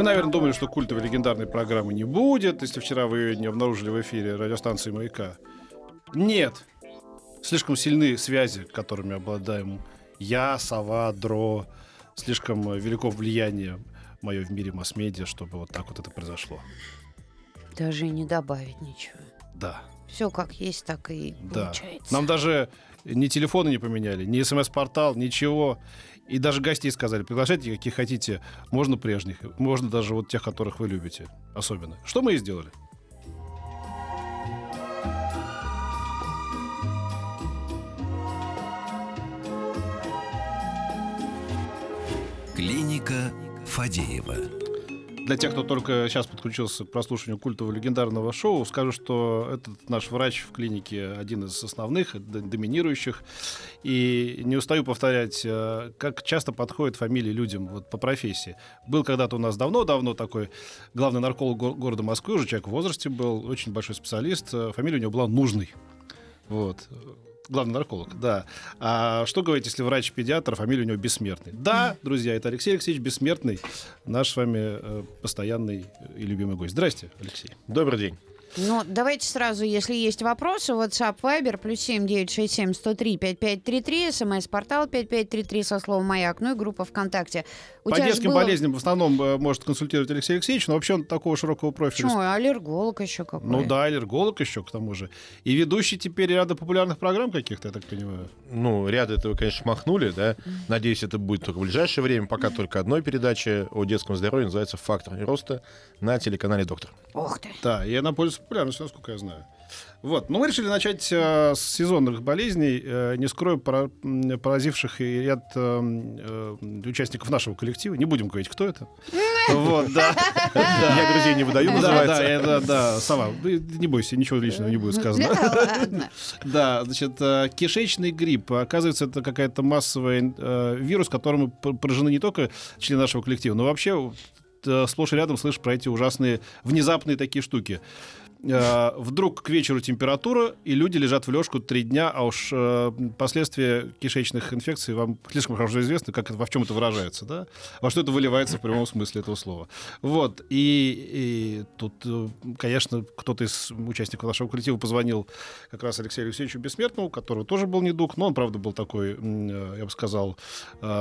Вы, наверное, думали, что культовой легендарной программы не будет, если вчера вы ее не обнаружили в эфире радиостанции «Маяка». Нет. Слишком сильны связи, которыми обладаем я, Сова, Дро. Слишком велико влияние мое в мире масс-медиа, чтобы вот так вот это произошло. Даже и не добавить ничего. Да, Все как есть, так и да. получается. Нам даже ни телефоны не поменяли, ни смс-портал, ничего. И даже гостей сказали, приглашайте, каких хотите. Можно прежних, можно даже вот тех, которых вы любите особенно. Что мы и сделали. Клиника Фадеева. Для тех, кто только сейчас подключился к прослушиванию культового легендарного шоу, скажу, что этот наш врач в клинике один из основных, доминирующих. И не устаю повторять, э, как часто подходят фамилии людям вот, по профессии. Был когда-то у нас давно-давно такой главный нарколог го- города Москвы, уже человек в возрасте был, очень большой специалист. э, Фамилия у него была Нужный. Вот. Главный нарколог, да. А что говорить, если врач-педиатр, фамилия у него Бессмертный? Да, друзья, это Алексей Алексеевич Бессмертный, наш с вами э, постоянный и любимый гость. Здрасте, Алексей. Добрый день. Ну, давайте сразу, если есть вопросы, WhatsApp, Viber, плюс 7 967 103 5533, смс-портал 5533 со словом «Маяк», ну и группа ВКонтакте. У По детским было- болезням в основном э, может консультировать Алексей Алексеевич, но вообще он такого широкого профиля. Почему? Аллерголог еще какой. Ну да, аллерголог еще к тому же. И ведущий теперь ряда популярных программ каких-то, я так понимаю. Ну, ряд этого, конечно, махнули, да. Надеюсь, это будет только в ближайшее время. Пока только одной передачи о детском здоровье называется «Фактор роста» на телеканале «Доктор». Ух ты. Да, и она пользуется популярностью, насколько я знаю. Вот. Но мы решили начать э, с сезонных болезней, э, не скрою, м, поразивших и ряд э, э, участников нашего коллектива. Не будем говорить, кто это. Вот, да. Я друзей не выдаю, Да, называется. да, да, вы не бойся, ничего личного не будет сказано. Да значит, э, кишечный грипп. Оказывается, это какая-то массовый э, вирус, которым п- поражены не только члены нашего коллектива, но вообще сплошь и рядом слышишь про эти ужасные, внезапные такие штуки. Э, Вдруг к вечеру температура, и люди лежат в лёжку три дня, а уж э, последствия кишечных инфекций вам слишком хорошо известны, как это, во в чем это выражается, да? Во что это выливается в прямом смысле этого слова. Вот, и, и тут, э, конечно, кто-то из участников нашего коллектива позвонил как раз Алексею Алексеевичу Бессмертному, у которого тоже был недуг, но он, правда, был такой, э, я бы сказал,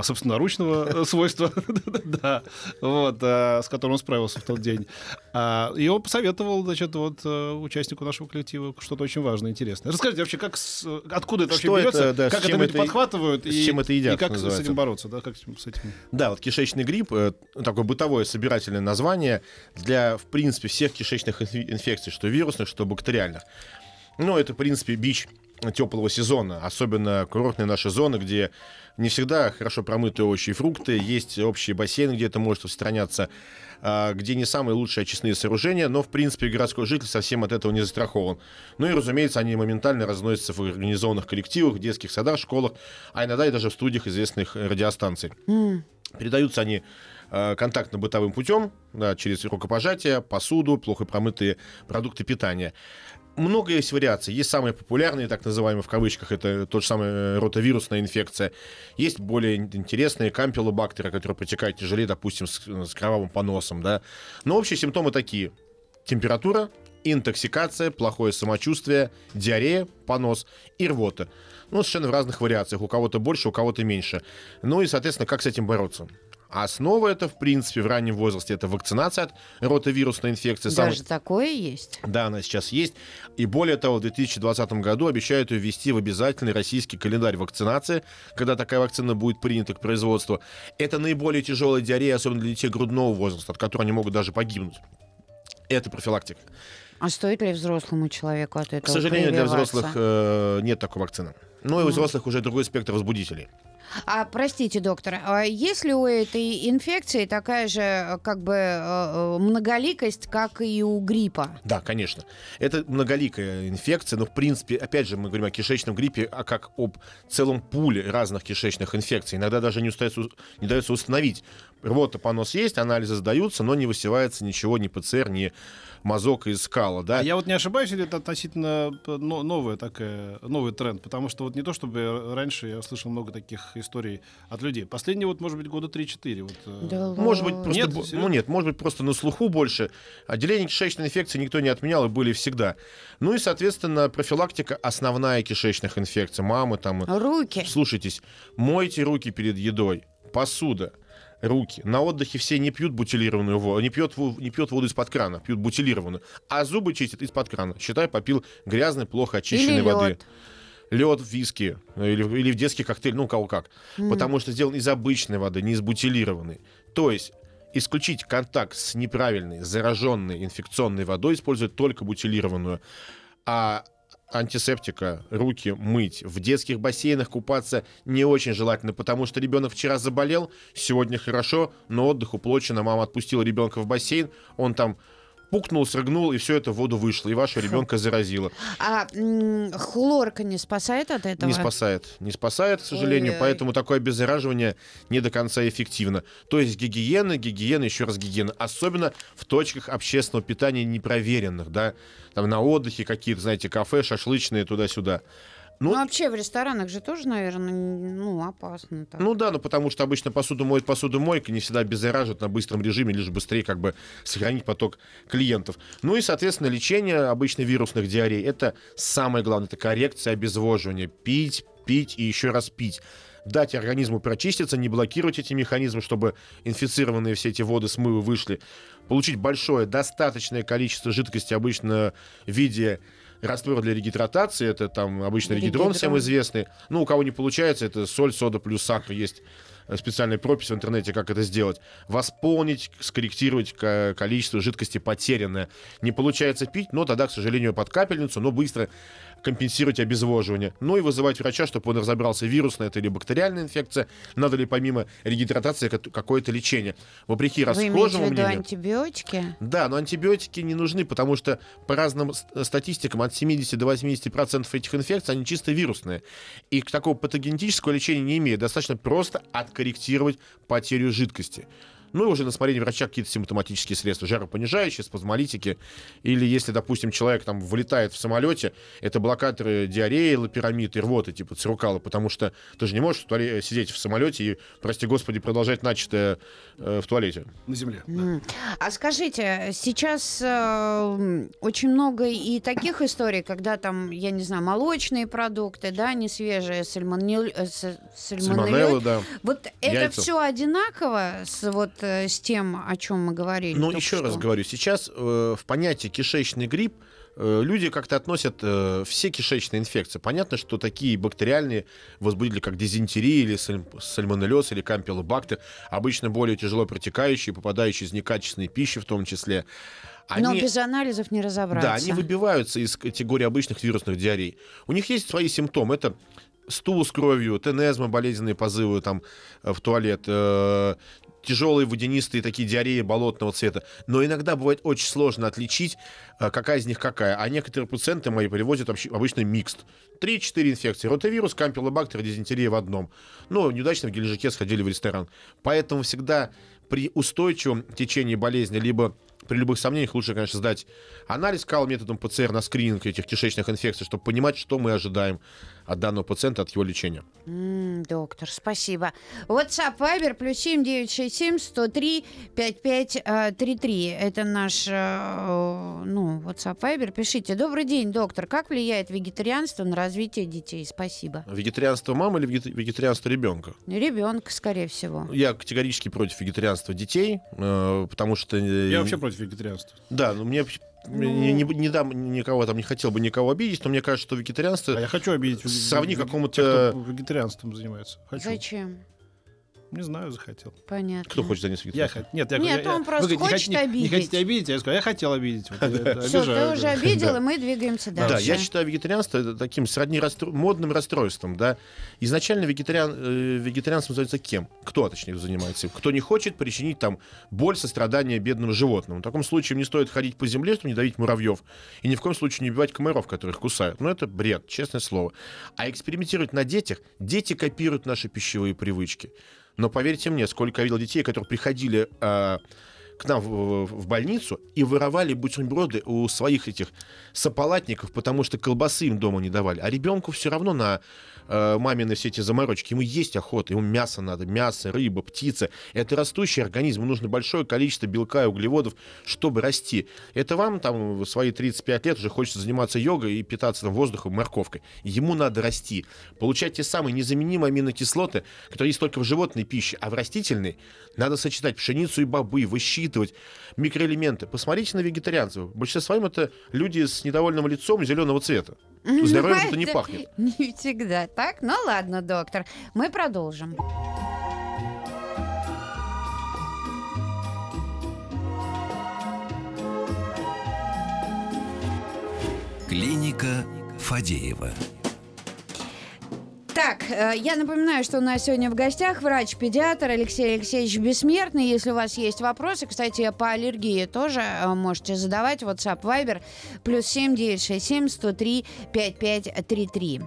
собственноручного свойства, да, вот, с которым он справился в тот день. А, И он посоветовал, значит, вот участнику нашего коллектива что-то очень важное, интересное. Расскажите вообще, как с- откуда это вообще Что это, берется, да, с как это люди это и- подхватывают с и, чем это едят, и как с называется. этим бороться, да, как с этим. Да, вот кишечный грипп, э, такое бытовое собирательное название для, в принципе, всех кишечных инфекций, что вирусных, что бактериальных. Ну, это, в принципе, бич теплого сезона, особенно курортные наши зоны, где не всегда хорошо промытые овощи и фрукты, есть общие бассейны, где это может устраняться, где не самые лучшие очистные сооружения, но, в принципе, городской житель совсем от этого не застрахован. Ну и, разумеется, они моментально разносятся в организованных коллективах, детских садах, школах, а иногда и даже в студиях известных радиостанций. М. Передаются они э, контактно-бытовым путем, да, через рукопожатие, посуду, плохо промытые продукты питания. Много есть вариаций. Есть самые популярные, так называемые в кавычках, это тот же самый э, ротовирусная инфекция. Есть более ин- интересные кампилобактеры, которые протекают тяжелее, допустим, с, с кровавым поносом. Да. Но общие симптомы такие. Температура, интоксикация, плохое самочувствие, диарея, понос и рвота. Ну, совершенно в разных вариациях. У кого-то больше, у кого-то меньше. Ну и, соответственно, как с этим бороться? Основа это, в принципе, в раннем возрасте это вакцинация от ротовирусной инфекции. Даже такое есть? Да, она сейчас есть. И более того, в 2020 году обещают ее ввести в обязательный российский календарь вакцинации, когда такая вакцина будет принята к производству. Это наиболее тяжелая диарея, особенно для детей грудного возраста, от которой они могут даже погибнуть. Это профилактика. А стоит ли взрослому человеку от этого К сожалению, для взрослых э, нет такой вакцины. Но и у взрослых уже другой спектр возбудителей. А простите, доктор, а есть ли у этой инфекции такая же э, как бы э, э, многоликость, как и у гриппа? Да, конечно. Это многоликая инфекция, но в принципе, опять же, мы говорим о кишечном гриппе, а как об целом пуле разных кишечных инфекций. Иногда даже не, удается, не дается установить. Рвота, понос есть, анализы сдаются, но не высевается ничего, ни ПЦР, ни мазок из скала, да. А я вот не ошибаюсь, или это относительно э, но- новая такая, новый тренд? Потому что вот не то, чтобы раньше я слышал много таких историй от людей. Последние вот, может быть, года 3-4. Вот, э, Да Может быть, просто, Нет, ну нет, может быть, просто на слуху больше. Отделение кишечной инфекции никто не отменял и были всегда. Ну и, соответственно, профилактика основная кишечных инфекций. Мамы там... Руки. Слушайтесь, мойте руки перед едой, посуда, руки. На отдыхе все не пьют бутилированную воду, не пьют, не пьют воду из-под крана, пьют бутилированную. А зубы чистят из-под крана. Считай, попил грязной, плохо очищенной Или воды. лед. Лед, виски или, или в детский коктейль, ну, у кого как. Потому что сделан из обычной воды, не из бутилированной. То есть исключить контакт с неправильной, зараженной инфекционной водой, использовать только бутилированную. А антисептика, руки мыть, в детских бассейнах купаться не очень желательно, потому что ребенок вчера заболел, сегодня хорошо, но отдых уплочено, мама отпустила ребенка в бассейн, он там пукнул, срыгнул, и все это в воду вышло, и вашего ребенка заразило. А хлорка не спасает от этого? Не спасает. Не спасает, к сожалению, Ой-ой. поэтому такое обеззараживание не до конца эффективно. То есть гигиена, гигиена, еще раз гигиена. Особенно в точках общественного питания непроверенных, да. Там на отдыхе какие-то, знаете, кафе, шашлычные, туда-сюда. Ну, Ну, вообще в ресторанах же тоже, наверное, ну, опасно. Так. Ну да, ну потому что обычно посуду моет посудомойка, не всегда обеззараживают на быстром режиме, лишь быстрее как бы сохранить поток клиентов. Ну и, соответственно, лечение обычно вирусных диарей. Это самое главное, это коррекция обезвоживания. Пить, пить и еще раз пить. Дать организму прочиститься, не блокировать эти механизмы, чтобы инфицированные все эти воды смывы вышли. Получить большое, достаточное количество жидкости, обычно в виде раствора для регидратации, это там обычно регидрон всем Регидрон. известный. Ну, у кого не получается, это соль, сода плюс сахар. Есть э, специальная пропись в интернете, как это сделать. Восполнить, скорректировать ко- количество жидкости потерянное. Не получается пить, но тогда, к сожалению, под капельницу, но быстро компенсировать обезвоживание. Ну и вызывать врача, чтобы он разобрался, вирусная это или бактериальная инфекция, надо ли помимо регидратации ка- какое-то лечение. Вопреки расхожему мнению... антибиотики? Да, но антибиотики не нужны, потому что по разным статистикам от 70 до 80% процентов этих инфекций, они чисто вирусные. И к такого патогенетического лечения не имеет. Достаточно просто откорректировать потерю жидкости. Ну и уже на смотрение врача какие-то симптоматические средства, жаропонижающие, спазмолитики. Или если, допустим, человек там вылетает в самолете, это блокаторы диареи, лапирамид и рвоты, типа цирукала, потому что ты же не можешь в туале- сидеть в самолете и, прости господи, продолжать начатое э, в туалете. на земле. да. А скажите, сейчас э, очень много и таких историй, когда там, я не знаю, молочные продукты, да, не свежие, сальмонель, э. Сальмонеллы, да. Вот это Яйца. все одинаково с, вот, э, с тем, о чем мы говорили? Ну, только еще что? раз говорю, сейчас э, в понятие кишечный грипп э, люди как-то относят э, все кишечные инфекции. Понятно, что такие бактериальные возбудители, как дизентерия или саль- сальмонеллез или кампилобактер, обычно более тяжело протекающие, попадающие из некачественной пищи в том числе. Но Они- без анализов не разобраться. да, они выбиваются из категории обычных вирусных диарей. У них есть свои симптомы. Это стул с кровью, тенезма, болезненные позывы там э, в туалет, э, тяжелые водянистые такие диареи болотного цвета. Но иногда бывает очень сложно отличить, э, какая из них какая. А некоторые пациенты мои привозят обычно микст. 3-4 инфекции. Ротавирус, кампилобактер, дизентерия в одном. Ну, неудачно в геленджике сходили в ресторан. Поэтому всегда при устойчивом течении болезни, либо при любых сомнениях лучше, конечно, сдать анализ кал методом ПЦР на скрининг этих кишечных инфекций, чтобы понимать, что мы ожидаем от данного пациента, от его лечения. М, доктор, спасибо. WhatsApp Viber плюс семь девять шесть семь сто три пять пять э, три три. Это наш э, ну WhatsApp Viber. Пишите. Добрый день, доктор. Как влияет вегетарианство на развитие детей? Спасибо. Вегетарианство мамы или вегет- вегетарианство ребенка? Ребенка, скорее всего. Я категорически против вегетарианства детей, э, потому что... э, Я вообще против вегетарианства. Да, ну мне... Ну. Не, не- не дам никого там, не хотел бы никого обидеть, но мне кажется, что вегетарианство... А я хочу обидеть Сравни вег- какому-то- вегетарианством занимается. Хочу. Зачем? Не знаю, захотел. Понятно. Кто хочет заняться Я хот- Нет, я, Нет, я- он я- просто вы говорите, хочет не, хот- не обидеть. хотите обидеть, а я сказал, я хотел обидеть. Вот, это Все, ты уже да. обидел, Да. и мы двигаемся Да, дальше. я считаю вегетарианство таким сродни расстрой- модным расстройством, да. Изначально вегетариан, э, вегетарианством занимается кем? Кто, точнее, занимается? им? Кто не хочет причинить там боль, сострадание бедным животным. В таком случае не стоит ходить по земле, чтобы не давить муравьев, и ни в коем случае не убивать комаров, которых кусают. Ну, это бред, честное слово. А экспериментировать на детях, дети копируют наши пищевые привычки. Но поверьте мне, сколько я видел детей, которые приходили э, к нам в, в больницу и воровали бутерброды у своих этих сополатников, потому что колбасы им дома не давали. А ребенку все равно на э, мамины все эти заморочки. Ему есть охота, ему мясо надо, мясо, рыба, птица. Это растущий организм, ему нужно большое количество белка и углеводов, чтобы расти. Это вам там в свои 35 лет уже хочется заниматься йогой и питаться там воздухом, морковкой. Ему надо расти, получать те самые незаменимые аминокислоты, которые есть только в животной пище, а в растительной надо сочетать пшеницу и бобы, высчитывать микроэлементы. Посмотрите на вегетарианцев. В большинстве своем это люди с недовольным лицом зеленого цвета. Здоровьем это не пахнет. Не всегда так. Ну ладно, доктор, мы продолжим. Клиника Фадеева. Так, э, я напоминаю, что у нас сегодня в гостях врач-педиатр Алексей Алексеевич Бессмертный. Если у вас есть вопросы, кстати, по аллергии тоже э, можете задавать. WhatsApp Viber плюс 7 967 103 5533.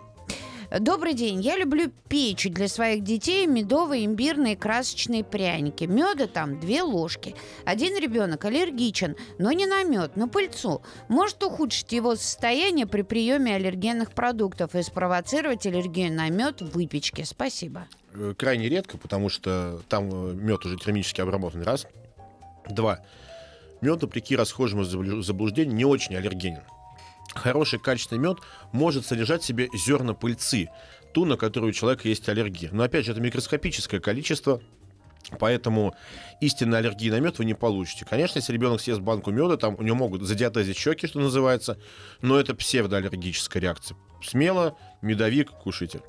Добрый день. Я люблю печь для своих детей медовые, имбирные, красочные пряники. Меда там две ложки. Один ребенок аллергичен, но не на мед, на пыльцу. Может ухудшить его состояние при приеме аллергенных продуктов и спровоцировать аллергию на мед в выпечке. Спасибо. Э, Крайне редко, потому что там мед уже термически обработан. Раз. Два. Мед, вопреки расхожему заблуждению, не очень аллергенен. Хороший качественный мед может содержать в себе зерна пыльцы, ту, на которую у человека есть аллергия. Но опять же, это микроскопическое количество, Поэтому истинной аллергии на мед вы не получите. Конечно, если ребенок съест банку меда, там у него могут задиатезить щеки, что называется, но это псевдоаллергическая реакция. Смело, медовик кушайте.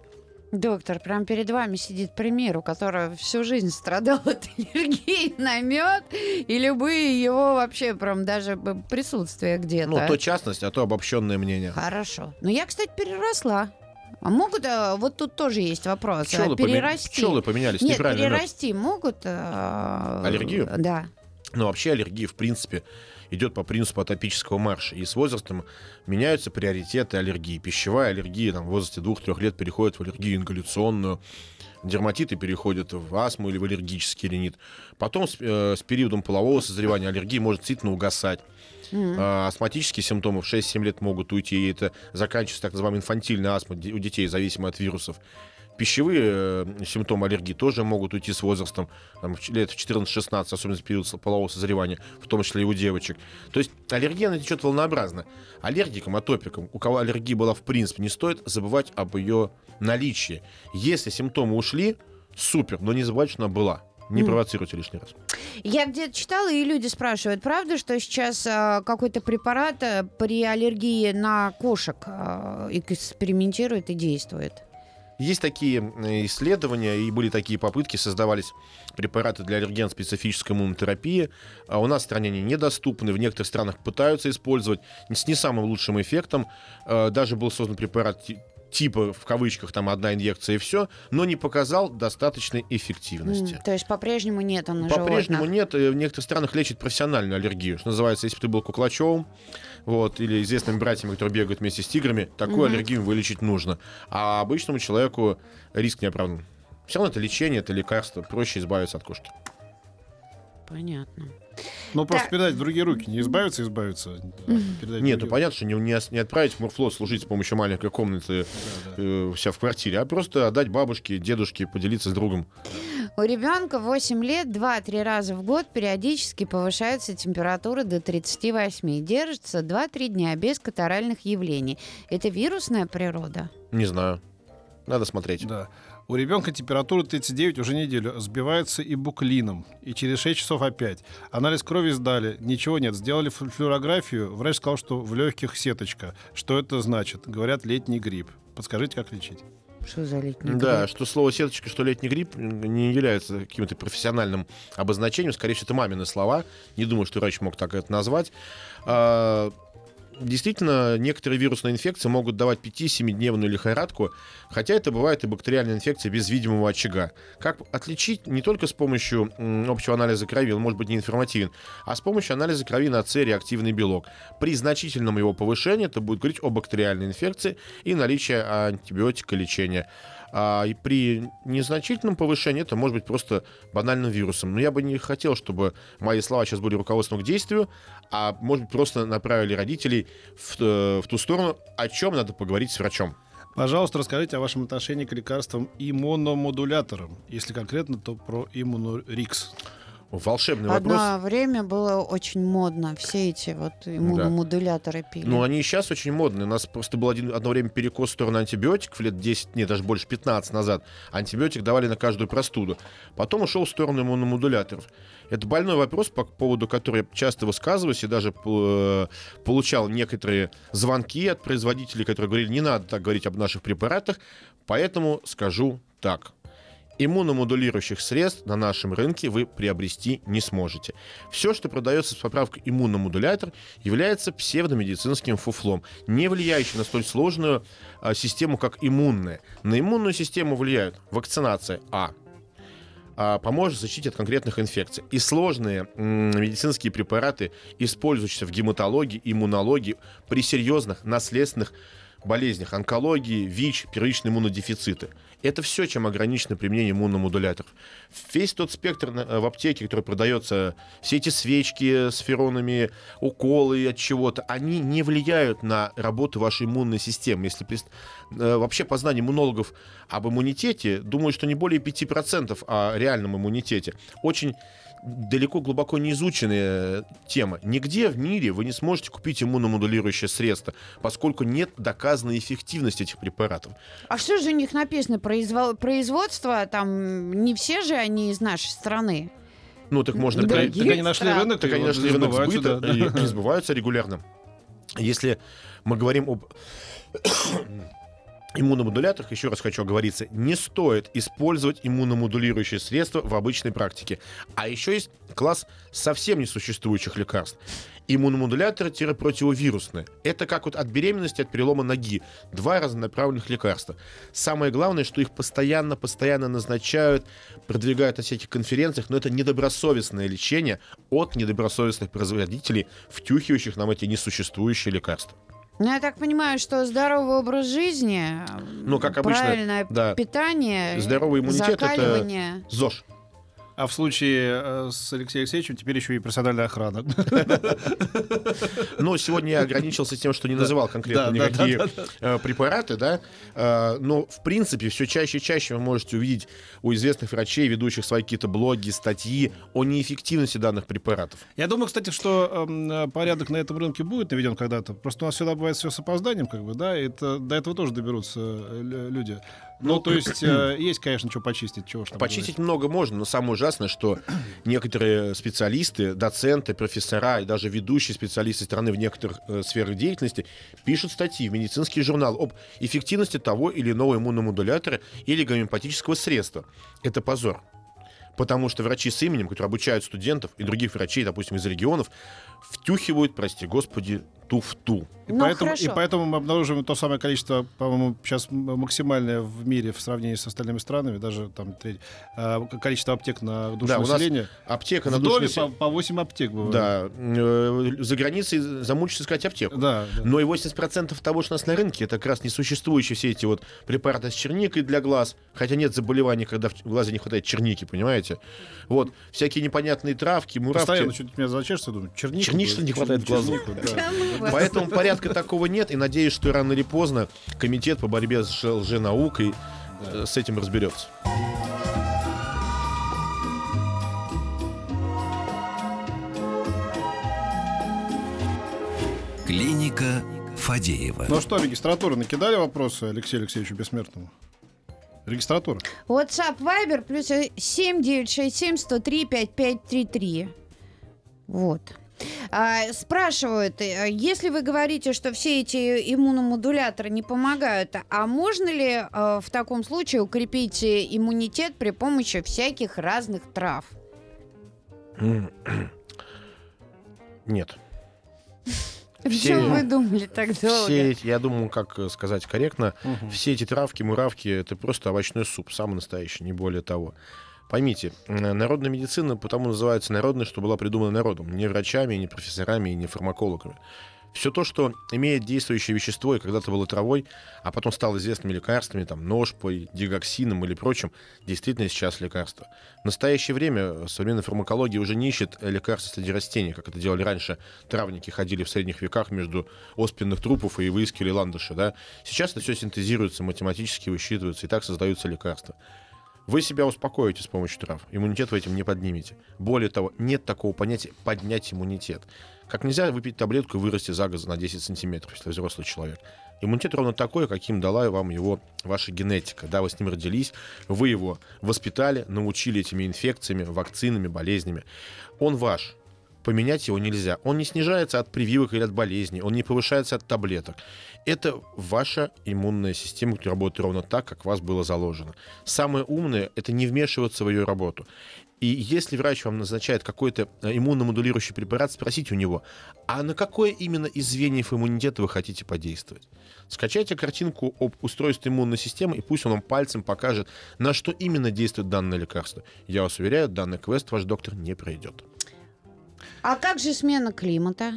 Доктор, прям перед вами сидит пример, у которого всю жизнь страдал от аллергии на мед, и любые его вообще прям даже присутствие где-то. Ну, то частность, а то обобщенное мнение. Хорошо. Но я, кстати, переросла. А могут, э, вот тут тоже есть вопрос, а, Пчелы, поме- перерасти. пчелы поменялись, Нет, неправильно мед. перерасти могут. э, Аллергию? Да. Но вообще аллергия, в принципе, идет по принципу атопического марша. И с возрастом меняются приоритеты аллергии. Пищевая аллергия там, в возрасте 2-3 лет переходит в аллергию ингаляционную. Дерматиты переходят в астму или в аллергический ринит. Потом с, э, с периодом полового созревания аллергия может действительно угасать. А, астматические симптомы в 6-7 лет могут уйти, и это заканчивается так называемая инфантильная астма у детей, зависимо от вирусов. Пищевые э, симптомы аллергии тоже могут уйти с возрастом, там, лет в 14-16, особенно в период полового созревания, в том числе и у девочек. То есть аллергия она течет волнообразно. Аллергикам, атопикам, у кого аллергия была в принципе, не стоит забывать об ее наличии. Если симптомы ушли, супер, но не забывайте, что она была. Не провоцируйте лишний раз. Я где-то читала, и люди спрашивают, правда, что сейчас э, какой-то препарат э, при аллергии на кошек э, экспериментирует и действует? Есть такие исследования, и были такие попытки, создавались препараты для аллерген-специфической иммунотерапии. А у нас в стране они недоступны, в некоторых странах пытаются использовать с не самым лучшим эффектом. Э, Даже был создан препарат ти- типа, в кавычках, там одна инъекция и все, но не показал достаточной эффективности. М, То есть по-прежнему нет он По-прежнему нет. э, В некоторых странах лечат профессиональную аллергию. Что называется, если бы ты был Куклачевым, вот, или известными братьями, которые бегают вместе с тиграми, такую Мгм. аллергию вылечить нужно. А обычному человеку риск не оправдан. Все равно это лечение, это лекарство. Проще избавиться от кошки. Понятно. Ну, просто Так. передать в другие руки. Не избавиться, избавиться. а Нет, ну понятно, что не, не, не отправить в морфлот служить с помощью маленькой комнаты. Да, да. э, себя в квартире, а просто отдать бабушке, дедушке, поделиться с другом. У ребенка 8 лет 2-3 раза в год периодически повышается температура до 38. Держится 2-3 дня без катаральных явлений. Это вирусная природа? Не знаю. Надо смотреть. Да. У ребенка температура 39 уже неделю, сбивается и буклином, и через 6 часов опять. Анализ крови сдали, ничего нет. Сделали флю- флюорографию, врач сказал, что в легких сеточка. Что это значит? Говорят, летний грипп. Подскажите, как лечить? Что за летний Да, грипп? что слово сеточка, что летний грипп не является каким-то профессиональным обозначением. Скорее всего, это мамины слова. Не думаю, что врач мог так это назвать. Действительно, некоторые вирусные инфекции могут давать 5-7-дневную лихорадку, хотя это бывает и бактериальная инфекция без видимого очага. Как отличить не только с помощью общего анализа крови, он может быть не информативен, а с помощью анализа крови на С реактивный белок. При значительном его повышении это будет говорить о бактериальной инфекции и наличии антибиотика лечения. А и при незначительном повышении это может быть просто банальным вирусом. Но я бы не хотел, чтобы мои слова сейчас были руководством к действию, а может быть просто направили родителей в, э, в ту сторону, о чем надо поговорить с врачом. Пожалуйста, расскажите о вашем отношении к лекарствам иммуномодуляторам. Если конкретно, то про иммунорикс. Волшебный Одно вопрос. время было очень модно. Все эти вот иммуномодуляторы пили. Ну, они и сейчас очень модные. У нас просто был один, одно время перекос в сторону антибиотиков, лет 10, нет, даже больше 15 назад. Антибиотик давали на каждую простуду. Потом ушел в сторону иммуномодуляторов. Это больной вопрос, по поводу которого я часто высказываюсь и даже э, получал некоторые звонки от производителей, которые говорили, не надо так говорить об наших препаратах, поэтому скажу так. Иммуномодулирующих средств на нашем рынке вы приобрести не сможете. Все, что продается с поправкой иммуномодулятор, является псевдомедицинским фуфлом, не влияющим на столь сложную а, систему, как иммунная. На иммунную систему влияют вакцинация А, а, поможет защитить от конкретных инфекций. И сложные медицинские препараты, использующиеся в гематологии, иммунологии при серьезных наследственных болезнях, онкологии, ВИЧ, первичные иммунодефициты. Это все, чем ограничено применение иммуномодуляторов. Весь тот спектр на- в аптеке, который продается, все эти свечки с феронами, уколы от чего-то, они не влияют на работу вашей иммунной системы. Если э, вообще познание иммунологов об иммунитете, думаю, что не более 5% о реальном иммунитете. Очень далеко глубоко не изученная тема. Нигде в мире вы не сможете купить иммуномодулирующее средство, поскольку нет доказанной эффективности этих препаратов. А что же у них написано? Произвол- Производство, там, не все же они из нашей страны. Ну, так можно... Да, Других Так они нашли стран. рынок, Так, и они нашли рынок сбываются, сбыта да, и да. и сбываются регулярно. Если мы говорим об иммуномодуляторах, еще раз хочу оговориться, не стоит использовать иммуномодулирующие средства в обычной практике. А еще есть класс совсем несуществующих лекарств. Иммуномодуляторы-противовирусные. Это как вот от беременности, от перелома ноги. Два разнонаправленных лекарства. Самое главное, что их постоянно-постоянно назначают, продвигают на всяких конференциях, но это недобросовестное лечение от недобросовестных производителей, втюхивающих нам эти несуществующие лекарства. Ну, я так понимаю, что здоровый образ жизни, Ну, как обычно, правильное да. питание, Здоровый иммунитет это- закаливание. ЗОЖ. А в случае э, с Алексеем Алексеевичем теперь еще и персональная охрана. Но сегодня я ограничился тем, что не называл конкретно никакие э, препараты, да. Э, Но, в принципе, все чаще и чаще вы можете увидеть у известных врачей, ведущих свои какие-то блоги, статьи о неэффективности данных препаратов. Я думаю, кстати, что эм, порядок на этом рынке будет наведен когда-то. Просто у нас всегда бывает все с опозданием, как бы, да, и это, до этого тоже доберутся лю- люди. Ну, то есть, э, есть, конечно, что почистить, чего там Почистить много можно, но самое ужасное, что некоторые специалисты, доценты, профессора и даже ведущие специалисты страны в некоторых э, сферах деятельности пишут статьи в медицинский журнал об эффективности того или иного иммуномодулятора или гомеопатического средства. Это позор. Потому что врачи с именем, которые обучают студентов и других врачей, допустим, из регионов, втюхивают, прости господи, туфту. И, Ну, поэтому, и поэтому мы обнаруживаем то самое количество, по-моему, сейчас максимальное в мире в сравнении с остальными странами, даже там треть, э, количество аптек на душу Да, у нас населения. Аптека В на душу доме населения- по, по 8 аптек бывает. Да, э, за границей замучишься искать аптеку. Да, да. Но и 80% того, что у нас на рынке, это как раз несуществующие все эти вот препараты с черникой для глаз. Хотя нет заболеваний, когда в глазе не хватает черники, понимаете? Вот, всякие непонятные травки, муравки. Постоянно что-то меня зачешется, думаю, чернику. Черничного не хватает в глазу. да. Поэтому порядка такого нет, и надеюсь, что рано или поздно комитет по борьбе с лженаукой э, с этим разберется. Клиника Фадеева. Ну что, регистратура, накидали вопросы Алексею Алексеевичу Бессмертному? Регистратура. WhatsApp Viber плюс 7967 103 5533. Вот. А, спрашивают, э, если вы говорите, что все эти иммуномодуляторы не помогают, а можно ли э, в таком случае укрепить э, иммунитет при помощи всяких разных трав? Нет. Все, вы думали так долго? Все я думаю, как сказать корректно, угу. все эти травки, муравки, это просто овощной суп, самый настоящий, не более того. Поймите, народная медицина потому называется народной, что была придумана народом, не врачами, не профессорами, не фармакологами. Все то, что имеет действующее вещество и когда-то было травой, а потом стало известными лекарствами, там, ножпой, дигоксином или прочим, действительно сейчас лекарства. В настоящее время современная фармакология уже не ищет лекарства среди растений, как это делали раньше. Травники ходили в средних веках между оспенных трупов и выискивали ландыши. Да? Сейчас это все синтезируется, математически высчитывается, и так создаются лекарства. Вы себя успокоите с помощью трав. Иммунитет вы этим не поднимете. Более того, нет такого понятия поднять иммунитет. Как нельзя выпить таблетку и вырасти за год на 10 сантиметров, если взрослый человек. Иммунитет ровно такой, каким дала вам его ваша генетика. Да, вы с ним родились, вы его воспитали, научили этими инфекциями, вакцинами, болезнями. Он ваш поменять его нельзя. Он не снижается от прививок или от болезней, он не повышается от таблеток. Это ваша иммунная система, которая работает ровно так, как у вас было заложено. Самое умное — это не вмешиваться в ее работу. И если врач вам назначает какой-то э, иммуномодулирующий препарат, спросите у него, а на какое именно из звеньев иммунитета вы хотите подействовать? Скачайте картинку об устройстве иммунной системы, и пусть он вам пальцем покажет, на что именно действует данное лекарство. Я вас уверяю, данный квест ваш доктор не пройдет. А как же смена климата?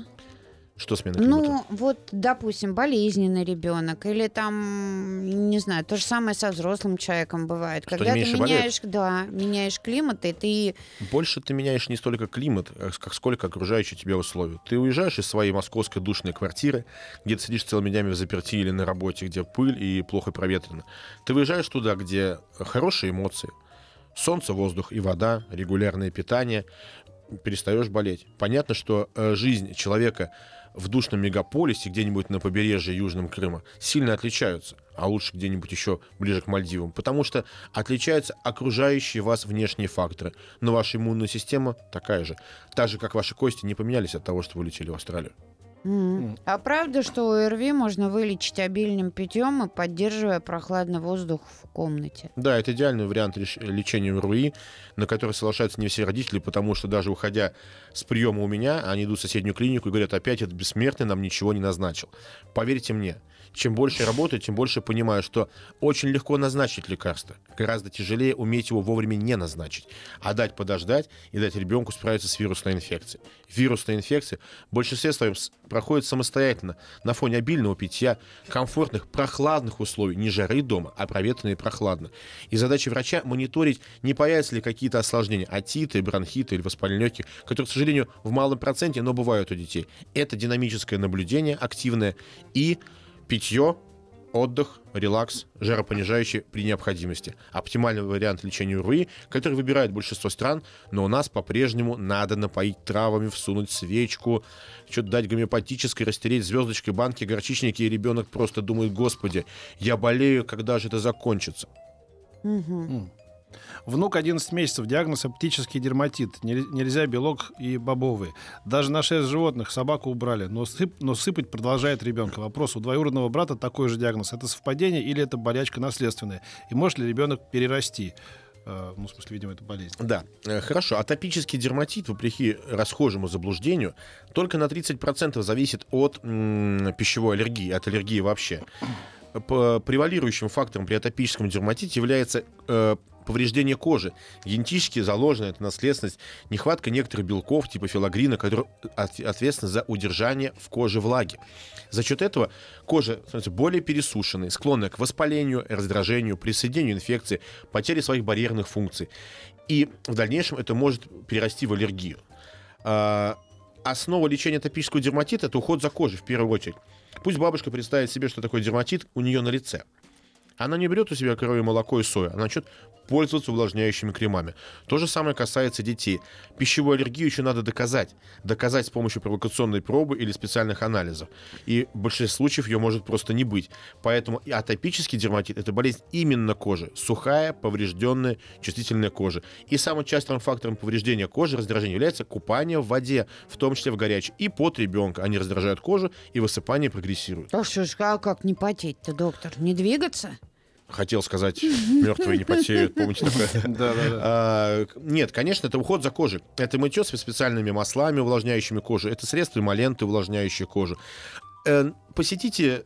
Что смена климата? Ну, вот, допустим, болезненный ребенок, или там, не знаю, то же самое со взрослым человеком бывает. Что, Когда ты меняешь, болеет? да, меняешь климат, и ты Больше ты меняешь не столько климат, а как сколько окружающие тебя условия. Ты уезжаешь из своей московской душной квартиры, где ты сидишь целыми днями в заперти или на работе, где пыль и плохо проветрено. Ты выезжаешь туда, где хорошие эмоции, солнце, воздух и вода, регулярное питание, перестаешь болеть. Понятно, что э, жизнь человека в душном мегаполисе, где-нибудь на побережье Южного Крыма, сильно отличаются, а лучше где-нибудь еще ближе к Мальдивам, потому что отличаются окружающие вас внешние факторы, но ваша иммунная система такая же, так же, как ваши кости не поменялись от того, что вы летели в Австралию. М. А правда, что ОРВИ можно вылечить обильным питьем и поддерживая прохладный воздух в комнате? Да, это идеальный вариант леч- лечения РУИ, на который соглашаются не все родители, потому что даже уходя с приема у меня, они идут в соседнюю клинику и говорят, опять этот бессмертный нам ничего не назначил. Поверьте мне, чем больше я работаю, тем больше понимаю, что очень легко назначить лекарство. Гораздо тяжелее уметь его вовремя не назначить, а дать подождать и дать ребенку справиться с вирусной инфекцией. Вирусная инфекция в большинстве своем проходит самостоятельно на фоне обильного питья, комфортных, прохладных условий, не жары дома, а проветренно и прохладно. И задача врача мониторить, не появятся ли какие-то осложнения, атиты, бронхиты или воспаление легких, которые, к сожалению, в малом проценте, но бывают у детей. Это динамическое наблюдение активное и питье, отдых, релакс, жаропонижающий при необходимости. Оптимальный вариант лечения УРВИ, который выбирает большинство стран, но у нас по-прежнему надо напоить травами, всунуть свечку, что-то дать гомеопатической, растереть звездочкой банки, горчичники, и ребенок просто думает, господи, я болею, когда же это закончится? Мгм. Внук 11 месяцев, диагноз оптический дерматит. Нель- Нельзя белок и бобовые. Даже на шесть животных собаку убрали, но, сып- но сыпать продолжает ребенка. Вопрос, у двоюродного брата такой же диагноз. Это совпадение или это болячка наследственная? И может ли ребенок перерасти? Э, Ну, в смысле, видимо, это болезнь. Да, э, хорошо. Атопический дерматит, вопреки расхожему заблуждению, только на 30% зависит от м, пищевой аллергии, от аллергии вообще. П- Превалирующим фактором при атопическом дерматите является э, повреждение кожи. Генетически заложена эта наследственность, нехватка некоторых белков типа филогрина, которые от- ответственны за удержание в коже влаги. За счет этого кожа становится более пересушенной, склонная к воспалению, раздражению, присоединению инфекции, потере своих барьерных функций. И в дальнейшем это может перерасти в аллергию. А, Основа лечения атопического дерматита – это уход за кожей в первую очередь. Пусть бабушка представит себе, что такое дерматит у нее на лице. Она не берет у себя коровье молоко и сою, она начнет пользоваться увлажняющими кремами. То же самое касается детей. Пищевую аллергию еще надо доказать. Доказать с помощью провокационной пробы или специальных анализов. И в большинстве случаев ее может просто не быть. Поэтому и атопический дерматит – это болезнь именно кожи. Сухая, поврежденная, чувствительная кожа. И самым частым фактором повреждения кожи, раздражения является купание в воде, в том числе в горячей. И пот ребенка. Они раздражают кожу, и высыпание прогрессирует. А что ж, а как не потеть-то, доктор? Не двигаться? Хотел сказать, мертвые не потеют, помните такое? А, нет, конечно, это уход за кожей. Это мытье со специальными маслами, увлажняющими кожу. Это средства эмолленты, увлажняющие кожу. Э, Посетите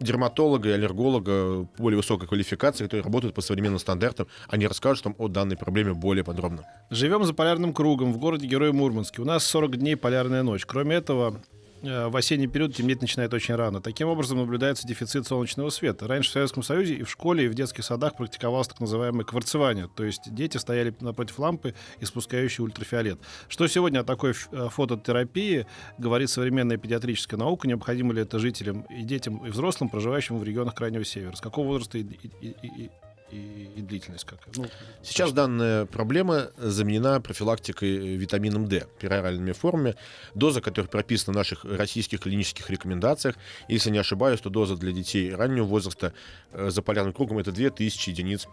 дерматолога и аллерголога более высокой квалификации, которые работают по современным стандартам, они расскажут вам о данной проблеме более подробно. Живем за полярным кругом в городе Герой Мурманске. У нас 40 дней полярная ночь. Кроме этого, в осенний период темнеть начинает очень рано. Таким образом, наблюдается дефицит солнечного света. Раньше в Советском Союзе и в школе, и в детских садах практиковалось так называемое кварцевание. То есть дети стояли напротив лампы, испускающей ультрафиолет. Что сегодня о такой э, фототерапии говорит современная педиатрическая наука? Необходимо ли это жителям и детям, и взрослым, проживающим в регионах Крайнего Севера? С какого возраста и, и- и- и- и- длительность какая? Ну, Сейчас данная проблема заменена профилактикой витамином D, пероральными формами, доза которых прописана в наших российских клинических рекомендациях. Если не ошибаюсь, то доза для детей раннего возраста э, за полярным кругом это 2000 единиц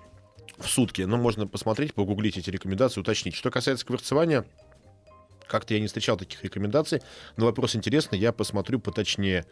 в сутки. Но можно посмотреть, погуглить эти рекомендации, уточнить. Что касается кварцевания, как-то я не встречал таких рекомендаций, но вопрос интересный, я посмотрю поточнее.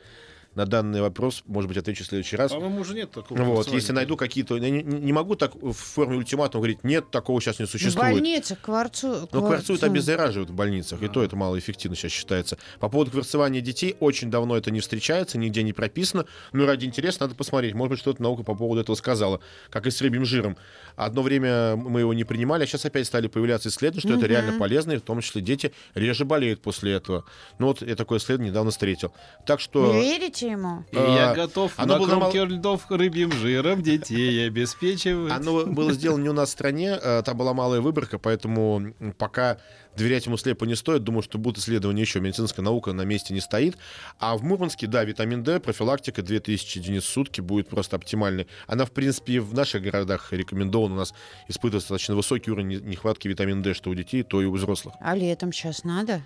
На данный вопрос, может быть, отвечу в следующий раз. По-моему, уже нет такого. Вот, если найду какие-то... Я не, не могу так в форме ультиматума говорить, нет, такого сейчас не В существует. больнице кварцу... Но кварцуют кварцу- обеззараживают в больницах, и то это малоэффективно сейчас считается. По поводу кварцевания детей, очень давно это не встречается, нигде не прописано. Но ради интереса надо посмотреть. Может быть, что-то наука по поводу этого сказала. Как и с рыбьим жиром. Одно время мы его не принимали, а сейчас опять стали появляться исследования, что это реально полезно, и в том числе дети реже болеют после этого. Ну вот я такое исследование недавно встретил. Так что... Вы верите ему? И я А, готов оно на кромке льдов рыбьим жиром детей обеспечивать. Оно было сделано не у нас в стране, э, там была малая выборка, поэтому пока доверять ему слепо не стоит. Думаю, что будут исследования еще. Медицинская наука на месте не стоит. А в Мурманске, да, витамин D, профилактика 2000 единиц в сутки будет просто оптимальной. Она, в принципе, и в наших городах рекомендована. У нас испытывается достаточно высокий уровень не- нехватки витамина D, что у детей, то и у взрослых. А летом сейчас надо?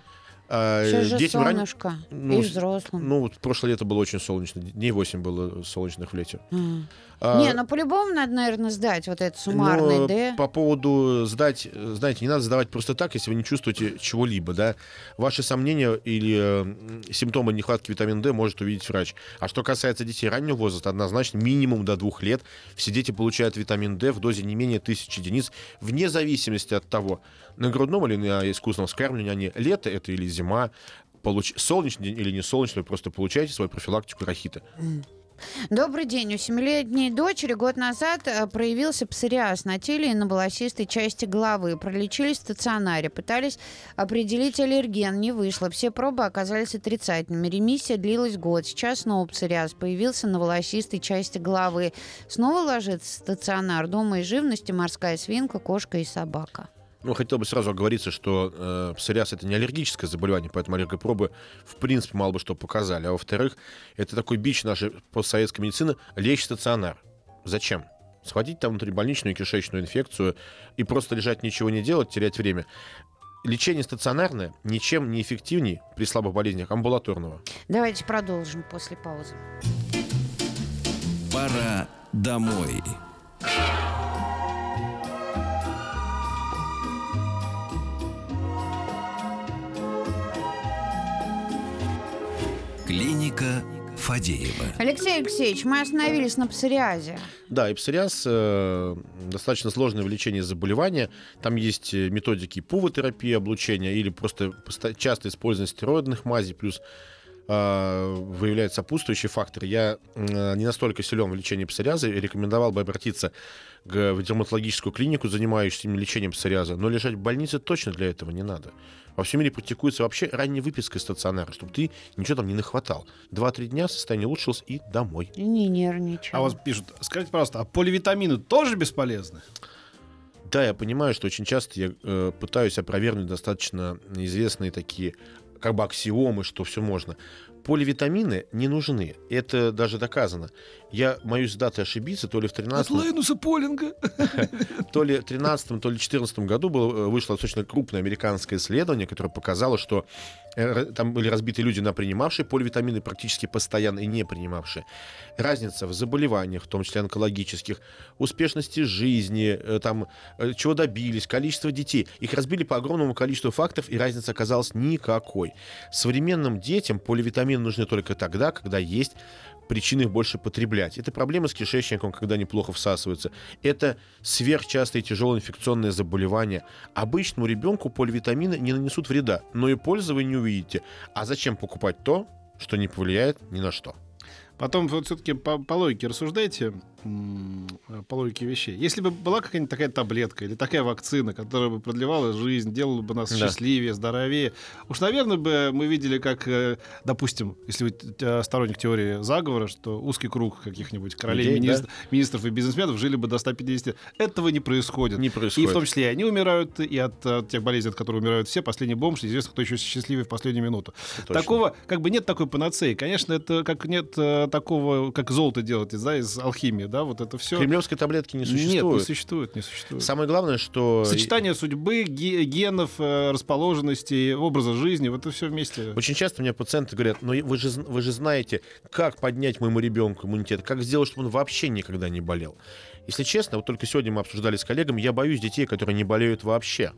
А, Сейчас же детям ран- солнышко. ну, и взрослым. Ну, вот прошлое лето было очень солнечно. Дней 8 было солнечных в лете. М. А, Не, ну по-любому надо, наверное, сдать вот это суммарный, Но да? По поводу сдать, знаете, не надо сдавать просто так, если вы не чувствуете чего-либо, да. Ваши сомнения или э, симптомы нехватки витамина D может увидеть врач. А что касается детей раннего возраста, однозначно минимум до двух лет все дети получают витамин D в дозе не менее тысячи единиц, вне зависимости от того, на грудном или на искусственном вскармливании они лето это или зима, получ... солнечный день или не солнечный, вы просто получаете свою профилактику рахита. Добрый день. У семилетней дочери год назад э, проявился псориаз на теле и на волосистой части головы. Пролечились в стационаре. Пытались определить аллерген. Не вышло. Все пробы оказались отрицательными. Ремиссия длилась год. Сейчас снова псориаз появился на волосистой части головы. Снова ложится в стационар. Дома из живности морская свинка, кошка и собака. Ну, хотел бы сразу оговориться, что э, псориаз это не аллергическое заболевание, поэтому аллергопробы в принципе мало бы что показали. А во-вторых, это такой бич нашей постсоветской медицины лечь стационар. Зачем? Схватить там внутрибольничную кишечную инфекцию и просто лежать ничего не делать, терять время. Лечение стационарное ничем не эффективнее при слабых болезнях амбулаторного. Давайте продолжим после паузы. Пора домой. Клиника Фадеева. Алексей Алексеевич, мы остановились на псориазе. Да, и псориаз э, достаточно сложное в лечении заболевания. Там есть э, методики пувотерапии, облучения или просто часто использование стероидных мазей, плюс э, выявляют сопутствующие факторы. Я э, не настолько силен в лечении псориаза и рекомендовал бы обратиться к, в дерматологическую клинику, занимающуюся лечением псориаза. Но лежать в больнице точно для этого не надо. Во всем мире практикуется вообще ранняя выписка из стационара, чтобы ты ничего там не нахватал. Два-три дня состояние улучшилось и домой. И не нервничай. А вот пишут, скажите, пожалуйста, а поливитамины тоже бесполезны? Да, я понимаю, что очень часто я э, пытаюсь опровергнуть достаточно известные такие как бы аксиомы, что все можно. Поливитамины не нужны. Это даже доказано. Я боюсь даты ошибиться, то ли в 13 Лайнуса Полинга. то ли 13 то ли 14 году было, э, вышло достаточно крупное американское исследование, которое показало, что э, там были разбиты люди на принимавшие поливитамины практически постоянно и не принимавшие. Разница в заболеваниях, в том числе онкологических, успешности жизни, э, там, чего добились, количество детей. Их разбили по огромному количеству фактов, и разница оказалась никакой. Современным детям поливитамины нужны только тогда, когда есть причины их больше потреблять. Это проблемы с кишечником, когда неплохо всасываются. Это сверхчастые тяжелые инфекционные заболевания. Обычному ребенку поливитамины не нанесут вреда, но и пользы вы не увидите. А зачем покупать то, что не повлияет ни на что? Потом вот все-таки по, по логике рассуждайте, по логике вещей. Если бы была какая-нибудь такая таблетка или такая вакцина, которая бы продлевала жизнь, делала бы нас да. счастливее, здоровее, уж, наверное, бы мы видели, как, э, допустим, если вы э, сторонник теории заговора, что узкий круг каких-нибудь королей, Людей, министр, да? министров и бизнесменов жили бы до 150. Этого не происходит. Не происходит. И в том числе и они умирают, и от, от тех болезней, от которых умирают все. Последний бомж, неизвестно, кто еще счастливый в последнюю минуту. Такого, как бы нет такой панацеи. Конечно, это как нет э, такого, как золото делать, да, из алхимии, да, вот это все. Кремлевской таблетки не существует. Нет, не существует, не существует. Самое главное, что... Сочетание судьбы, генов, э, расположенности, образа жизни, вот это все вместе. Очень часто мне пациенты говорят, ну вы же, вы же знаете, как поднять моему ребенку иммунитет, как сделать, чтобы он вообще никогда не болел. Если честно, вот только сегодня мы обсуждали с коллегами, я боюсь детей, которые не болеют вообще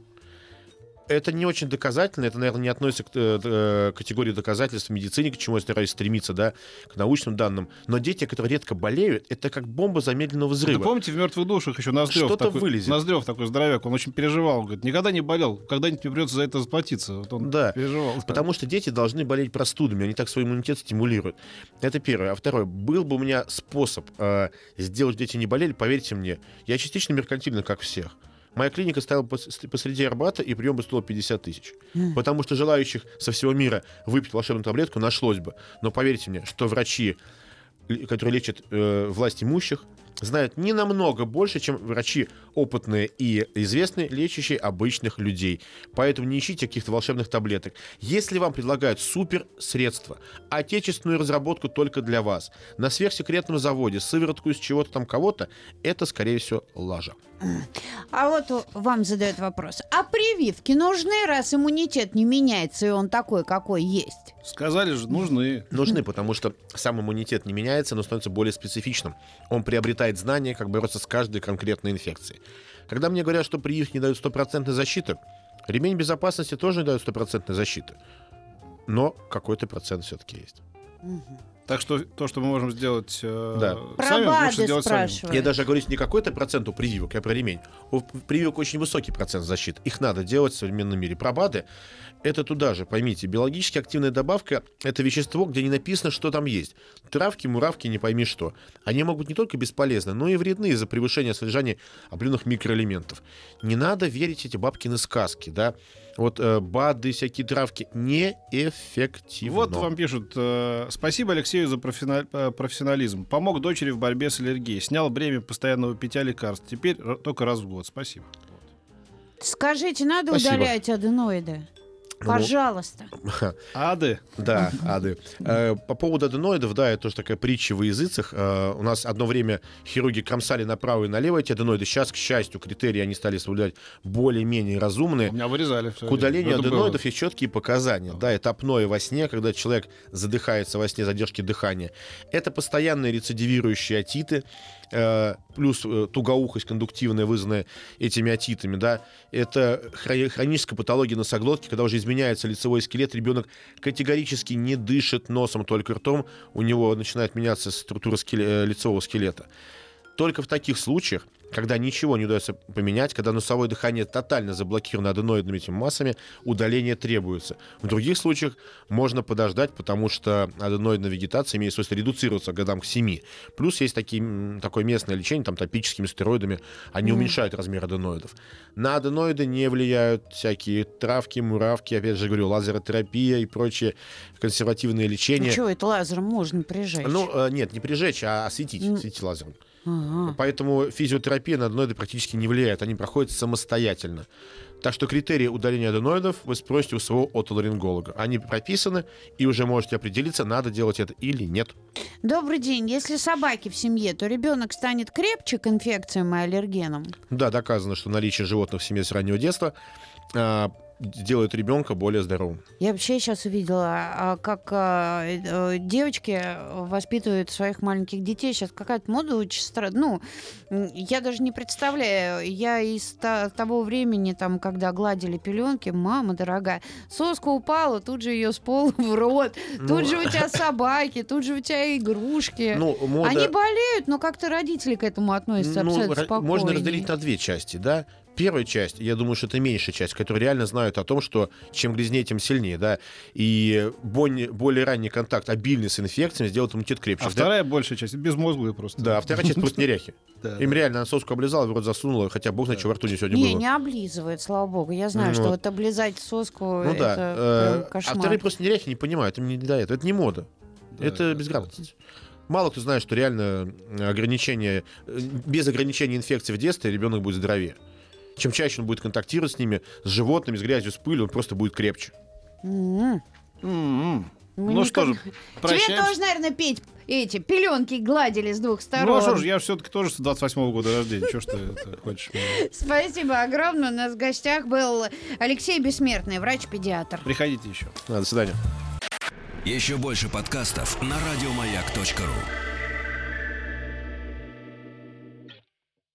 это не очень доказательно, это, наверное, не относится к э, э, категории доказательств в медицине, к чему я стараюсь стремиться, да, к научным данным. Но дети, которые редко болеют, это как бомба замедленного взрыва. Вы помните, в мертвых душах еще Ноздрев Что-то такой, вылезет. Ноздрев такой здоровяк, он очень переживал, говорит, никогда не болел, когда-нибудь мне придется за это заплатиться. Вот он да, переживал. потому что дети должны болеть простудами, они так свой иммунитет стимулируют. Это первое. А второе, был бы у меня способ э, сделать, дети не болели, поверьте мне, я частично меркантильный, как всех. Моя клиника стояла посреди Арбата, и прием бы стоил 50 тысяч. Потому что желающих со всего мира выпить волшебную таблетку нашлось бы. Но поверьте мне, что врачи, которые лечат э, власть имущих, знают не намного больше, чем врачи опытные и известные, лечащие обычных людей. Поэтому не ищите каких-то волшебных таблеток. Если вам предлагают супер средства, отечественную разработку только для вас, на сверхсекретном заводе, сыворотку из чего-то там кого-то, это, скорее всего, лажа. А вот вам задают вопрос. А прививки нужны, раз иммунитет не меняется, и он такой, какой есть? Сказали же, нужны. Нужны, потому что сам иммунитет не меняется, но становится более специфичным. Он приобретает знания, как бороться с каждой конкретной инфекцией. Когда мне говорят, что прививки не дают стопроцентной защиты, ремень безопасности тоже не дает стопроцентной защиты. Но какой-то процент все-таки есть. Так что то, что мы можем сделать э, да. сами, про лучше сделать сами. Я даже говорю не какой-то процент у прививок, я про ремень. У прививок очень высокий процент защиты. Их надо делать в современном мире. Про БАДы это туда же, поймите. Биологически активная добавка — это вещество, где не написано, что там есть. Травки, муравки, не пойми что. Они могут не только бесполезны, но и вредны из-за превышения содержания определенных микроэлементов. Не надо верить эти бабкины сказки, да? Вот э, БАДы, всякие травки неэффективны. Вот вам пишут. Э, Спасибо Алексею за э, профессионализм. Помог дочери в борьбе с аллергией. Снял бремя постоянного питья лекарств. Теперь только раз в год. Спасибо. Скажите, надо Спасибо. удалять аденоиды? Ну, Пожалуйста. Ады. Да, ады. Э, по поводу аденоидов, да, это тоже такая притча в языцах. Э, у нас одно время хирурги кромсали направо и налево эти аденоиды. Сейчас, к счастью, критерии они стали соблюдать более-менее разумные. У меня вырезали. К удалению аденоидов есть четкие показания. Да, это апноэ во сне, когда человек задыхается во сне задержки дыхания. Это постоянные рецидивирующие атиты. Э, плюс э, тугоухость кондуктивная, вызванная этими атитами, да, это хроническая патология носоглотки, когда уже изменяется лицевой скелет, ребенок категорически не дышит носом, только ртом, у него начинает меняться структура скеле- э, лицевого скелета. Только в таких случаях когда ничего не удается поменять, когда носовое дыхание тотально заблокировано аденоидными этими массами, удаление требуется. В других случаях можно подождать, потому что аденоидная вегетация имеет свойство редуцироваться годам к 7. Плюс есть такие, такое местное лечение, там топическими стероидами, они mm. уменьшают размер аденоидов. На аденоиды не влияют всякие травки, муравки, опять же говорю, лазеротерапия и прочие консервативные лечения. Ну что, это лазером можно прижечь? Ну, э, нет, не прижечь, а осветить, mm. осветить лазером. Ага. Поэтому физиотерапия на аденоиды практически не влияет, они проходят самостоятельно. Так что критерии удаления аденоидов вы спросите у своего отоларинголога. Они прописаны, и уже можете определиться, надо делать это или нет. Добрый день. Если собаки в семье, то ребенок станет крепче к инфекциям и аллергенам? Да, доказано, что наличие животных в семье с раннего детства а, делает ребенка более здоровым. Я вообще сейчас увидела, а, как а, э, девочки воспитывают своих маленьких детей. Сейчас какая-то мода очень странная. Ну, я даже не представляю. Я из того времени, там, когда гладили пеленки, мама дорогая, соска упала, тут же ее с пола в рот, Ну, тут же у тебя собаки, тут же у тебя игрушки. Ну, мода... Они болеют, но как-то родители к этому относятся Ну, абсолютно спокойно. можно разделить на две части, да. Первая часть, я думаю, что это меньшая часть, которые реально знают о том, что чем грязнее, тем сильнее, да. И более, более ранний контакт, обильный с инфекциями, сделает иммунитет крепче. А Да? вторая большая часть, безмозглые просто. Да, а вторая часть просто неряхи. Им реально она соску облизала, в рот засунула, хотя бог знает, что во рту не сегодня Не, было. не облизывает, слава богу. Я знаю, Ну что вот. облизать соску Ну это э, а кошмар. вторые просто неряхи не понимают, им не до этого. Это не мода. Да, это безграмотность. Мало кто знает, что реально ограничение, э, без ограничения инфекций в детстве ребенок будет здоровее. Чем чаще он будет контактировать с ними, с животными, с грязью, с пылью, он просто будет крепче. М. М-м. Мы Ну никак- что же, Тебе прощаемся. тоже, наверное, петь эти пеленки гладили с двух сторон. Ну а что ж, я все-таки тоже с 28 года рождения. Что ж ты хочешь? Спасибо огромное. У нас в гостях был Алексей Бессмертный, врач-педиатр. Приходите еще. А, до свидания. Еще больше подкастов на радиомаяк.ру.